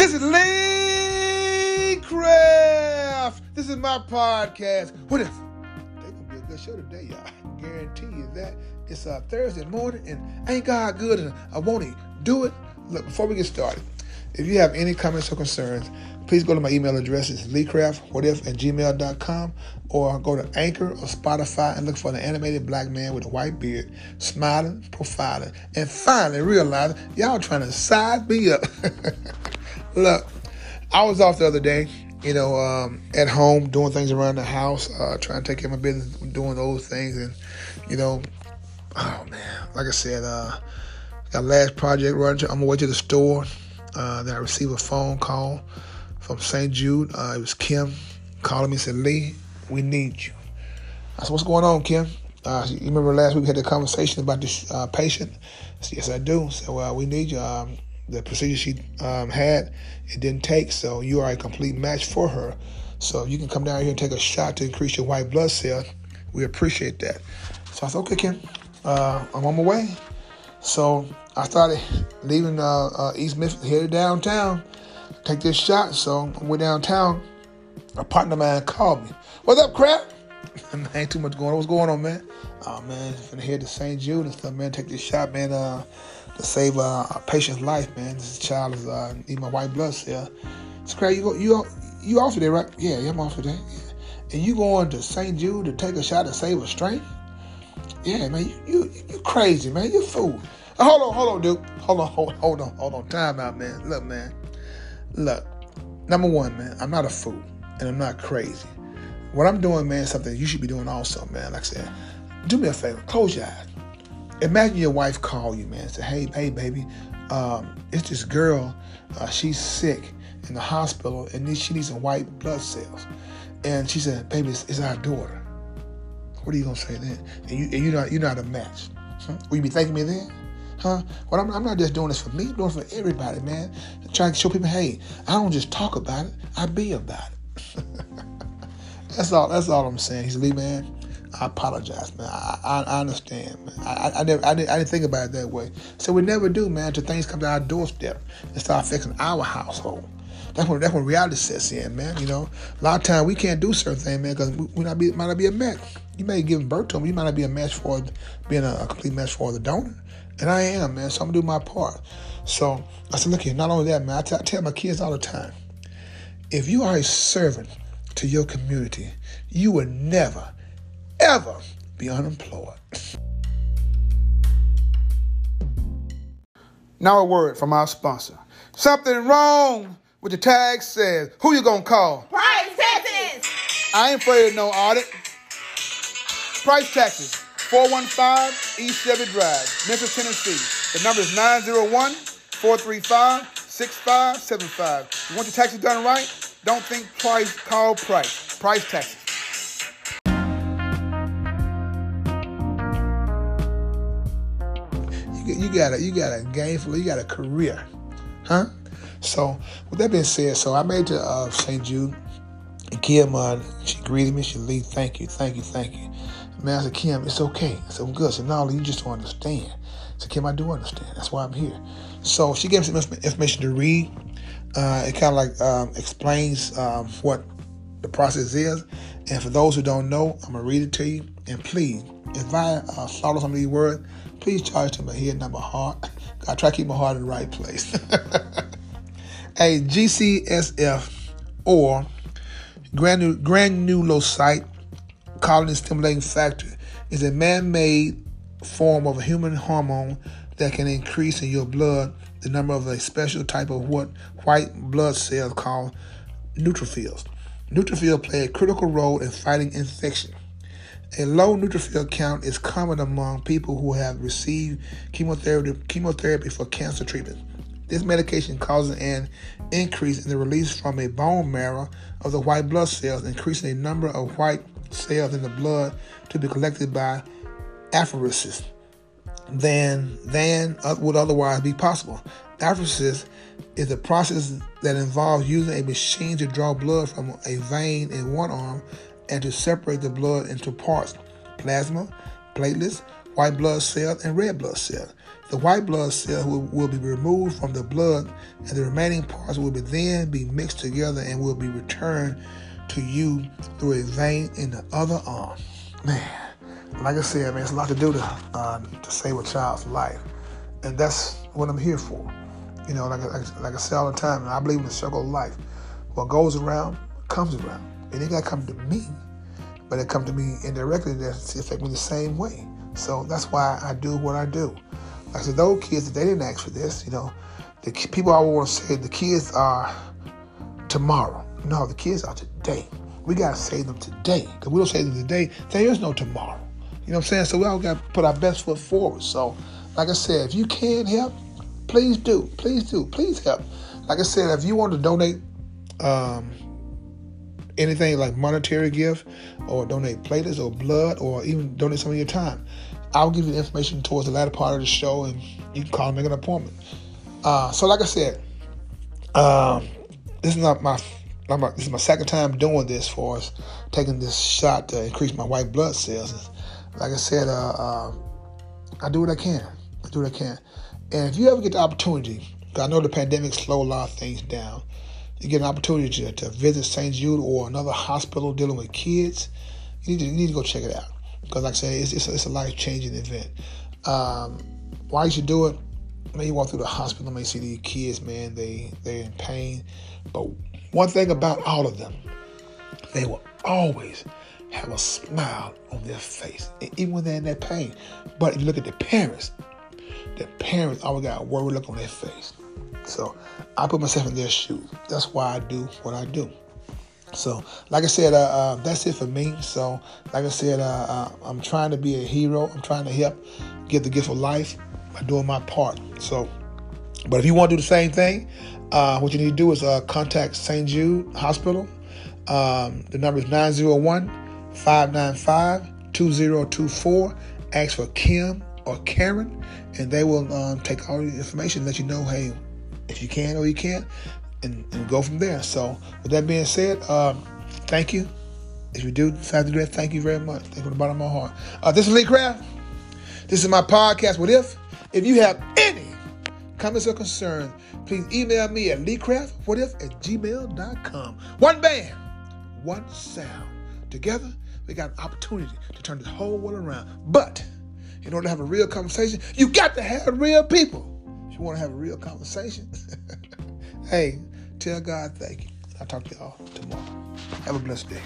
This is Lee Craft. This is my podcast. What if? They gonna be a good show today, y'all. I guarantee you that. It's a Thursday morning, and ain't God good, and I want to do it. Look, before we get started, if you have any comments or concerns, please go to my email address. It's leecraftwhatif at gmail.com or go to Anchor or Spotify and look for the animated black man with a white beard, smiling, profiling, and finally realizing y'all trying to size me up. look, I was off the other day, you know, um, at home doing things around the house, uh, trying to take care of my business, doing those things. And, you know, oh man, like I said, uh, got last project running. I'm on my way to the store. Uh, then I received a phone call from St. Jude. Uh, it was Kim calling me and said, Lee, we need you. I said, what's going on, Kim? Uh, you remember last week we had the conversation about this uh, patient? I said, yes, I do. So well, we need you. Um, the procedure she um, had, it didn't take, so you are a complete match for her. So you can come down here and take a shot to increase your white blood cell. We appreciate that. So I said, okay, Kim, uh, I'm on my way. So I started leaving uh, uh, East Memphis, headed downtown, take this shot. So I went downtown. A partner of mine called me. What's up, Craft? ain't too much going on. What's going on, man? Oh man, finna head to St. Jude and stuff, man. Take this shot, man, uh, to save uh, a patient's life, man. This child is uh, need my white blood cell. It's crazy. You go, you you off today, right? Yeah, yeah, I'm off today. Yeah. And you going to St. Jude to take a shot to save a stranger? Yeah, man, you you you crazy, man. You fool. Hold on, hold on, dude. Hold on, hold, hold on, hold on. Time out, man. Look, man. Look. Number one, man, I'm not a fool and I'm not crazy. What I'm doing, man, is something you should be doing also, man. Like I said, do me a favor, close your eyes. Imagine your wife call you, man, say, hey, hey, baby, um, it's this girl, uh, she's sick in the hospital and she needs some white blood cells. And she said, baby, it's, it's our daughter. What are you gonna say then? And you, and you're not, you're not a match. Huh? Will you be thanking me then? Huh? Well, I'm, I'm, not just doing this for me, I'm doing it for everybody, man. I'm trying to show people, hey, I don't just talk about it, I be about it. that's all. That's all I'm saying. He's Lee, man. I apologize, man. I, I, I understand, man. I, I, never, I didn't, I didn't think about it that way. So we never do, man, until things come to our doorstep and start affecting our household. That's when that's when reality sets in, man. You know, a lot of times we can't do certain things, man, because we, we not be might not be a match. You may give birth to them, you might not be a match for being a, a complete match for the donor. And I am, man. So I'm gonna do my part. So I said, look here, not only that, man, I, t- I tell my kids all the time, if you are a servant to your community, you will never, ever be unemployed. Now a word from our sponsor. Something wrong with the tag says, who you gonna call? Price taxes! I ain't afraid of no audit. Price taxes. 415 East Chevy Drive, Memphis, Tennessee. The number is 901 435 6575. You want your taxes done right? Don't think price, call price. Price taxes. You, got a you got a gainful, you got a career, huh? So with that being said, so I made to uh, St. Jude. And Kim, uh, she greeted me. She lead, thank you, thank you, thank you. Man, I said, Kim, it's okay. I said, I'm good. I said, no, you just don't understand. I said, Kim, I do understand. That's why I'm here. So she gave me some information to read. Uh, it kind of like um, explains um, what the process is. And for those who don't know, I'm to read it to you. And please, if I uh, follow some of these words, please charge to my head, not my heart. I try to keep my heart in the right place. a GCSF or granulocyte colony stimulating factor is a man-made form of a human hormone that can increase in your blood the number of a special type of what white blood cells called neutrophils. Neutrophils play a critical role in fighting infection. A low neutrophil count is common among people who have received chemotherapy, chemotherapy for cancer treatment. This medication causes an increase in the release from a bone marrow of the white blood cells, increasing the number of white cells in the blood to be collected by apheresis than than would otherwise be possible. Apheresis is a process that involves using a machine to draw blood from a vein in one arm and to separate the blood into parts: plasma, platelets, white blood cells and red blood cells. The white blood cell will, will be removed from the blood, and the remaining parts will be then be mixed together and will be returned to you through a vein in the other arm. Man, like I said, man, it's a lot to do to uh, to save a child's life, and that's what I'm here for. You know, like, like, like I say all the time, I believe in the circle of life. What goes around comes around. And it ain't got to come to me, but it come to me indirectly. That's affect me the same way. So that's why I do what I do. Like I said, those kids, they didn't ask for this. You know, the people always want to say the kids are tomorrow. No, the kids are today. We got to save them today. Because we don't save them today, there is no tomorrow. You know what I'm saying? So we all got to put our best foot forward. So, like I said, if you can help, please do. Please do. Please help. Like I said, if you want to donate um, anything like monetary gift or donate platelets or blood or even donate some of your time, I'll give you the information towards the latter part of the show and you can call and make an appointment. Uh, so, like I said, um, this is not my, this is my second time doing this for us, taking this shot to increase my white blood cells. Like I said, uh, uh, I do what I can. I do what I can. And if you ever get the opportunity, I know the pandemic slowed a lot of things down, you get an opportunity to, to visit St. Jude or another hospital dealing with kids, you need to, you need to go check it out. Because, like I said, it's, it's, a, a life changing event. Um, why you should do it? When you walk through the hospital, may see these kids, man, they, they're in pain. But one thing about all of them, they were always have a smile on their face, even when they're in that pain. But if you look at the parents, the parents always got a worried look on their face. So I put myself in their shoes. That's why I do what I do. So, like I said, uh, uh, that's it for me. So, like I said, uh, uh, I'm trying to be a hero. I'm trying to help give the gift of life by doing my part. So, but if you want to do the same thing, uh, what you need to do is uh, contact St. Jude Hospital. Um, the number is 901 595 2024. Ask for Kim or Karen, and they will um, take all your information, let you know, hey, if you can or you can't, and, and go from there. So, with that being said, um, thank you. If you do decide to do that, thank you very much. Thank you from the bottom of my heart. Uh, this is Lee Craft. This is my podcast. What if? If you have any comments or concerns, please email me at leecraftwhatif at gmail.com. One band, one sound. Together, we got an opportunity to turn this whole world around. But in order to have a real conversation, you got to have real people. If you want to have a real conversation, hey, tell God thank you. I'll talk to y'all tomorrow. Have a blessed day.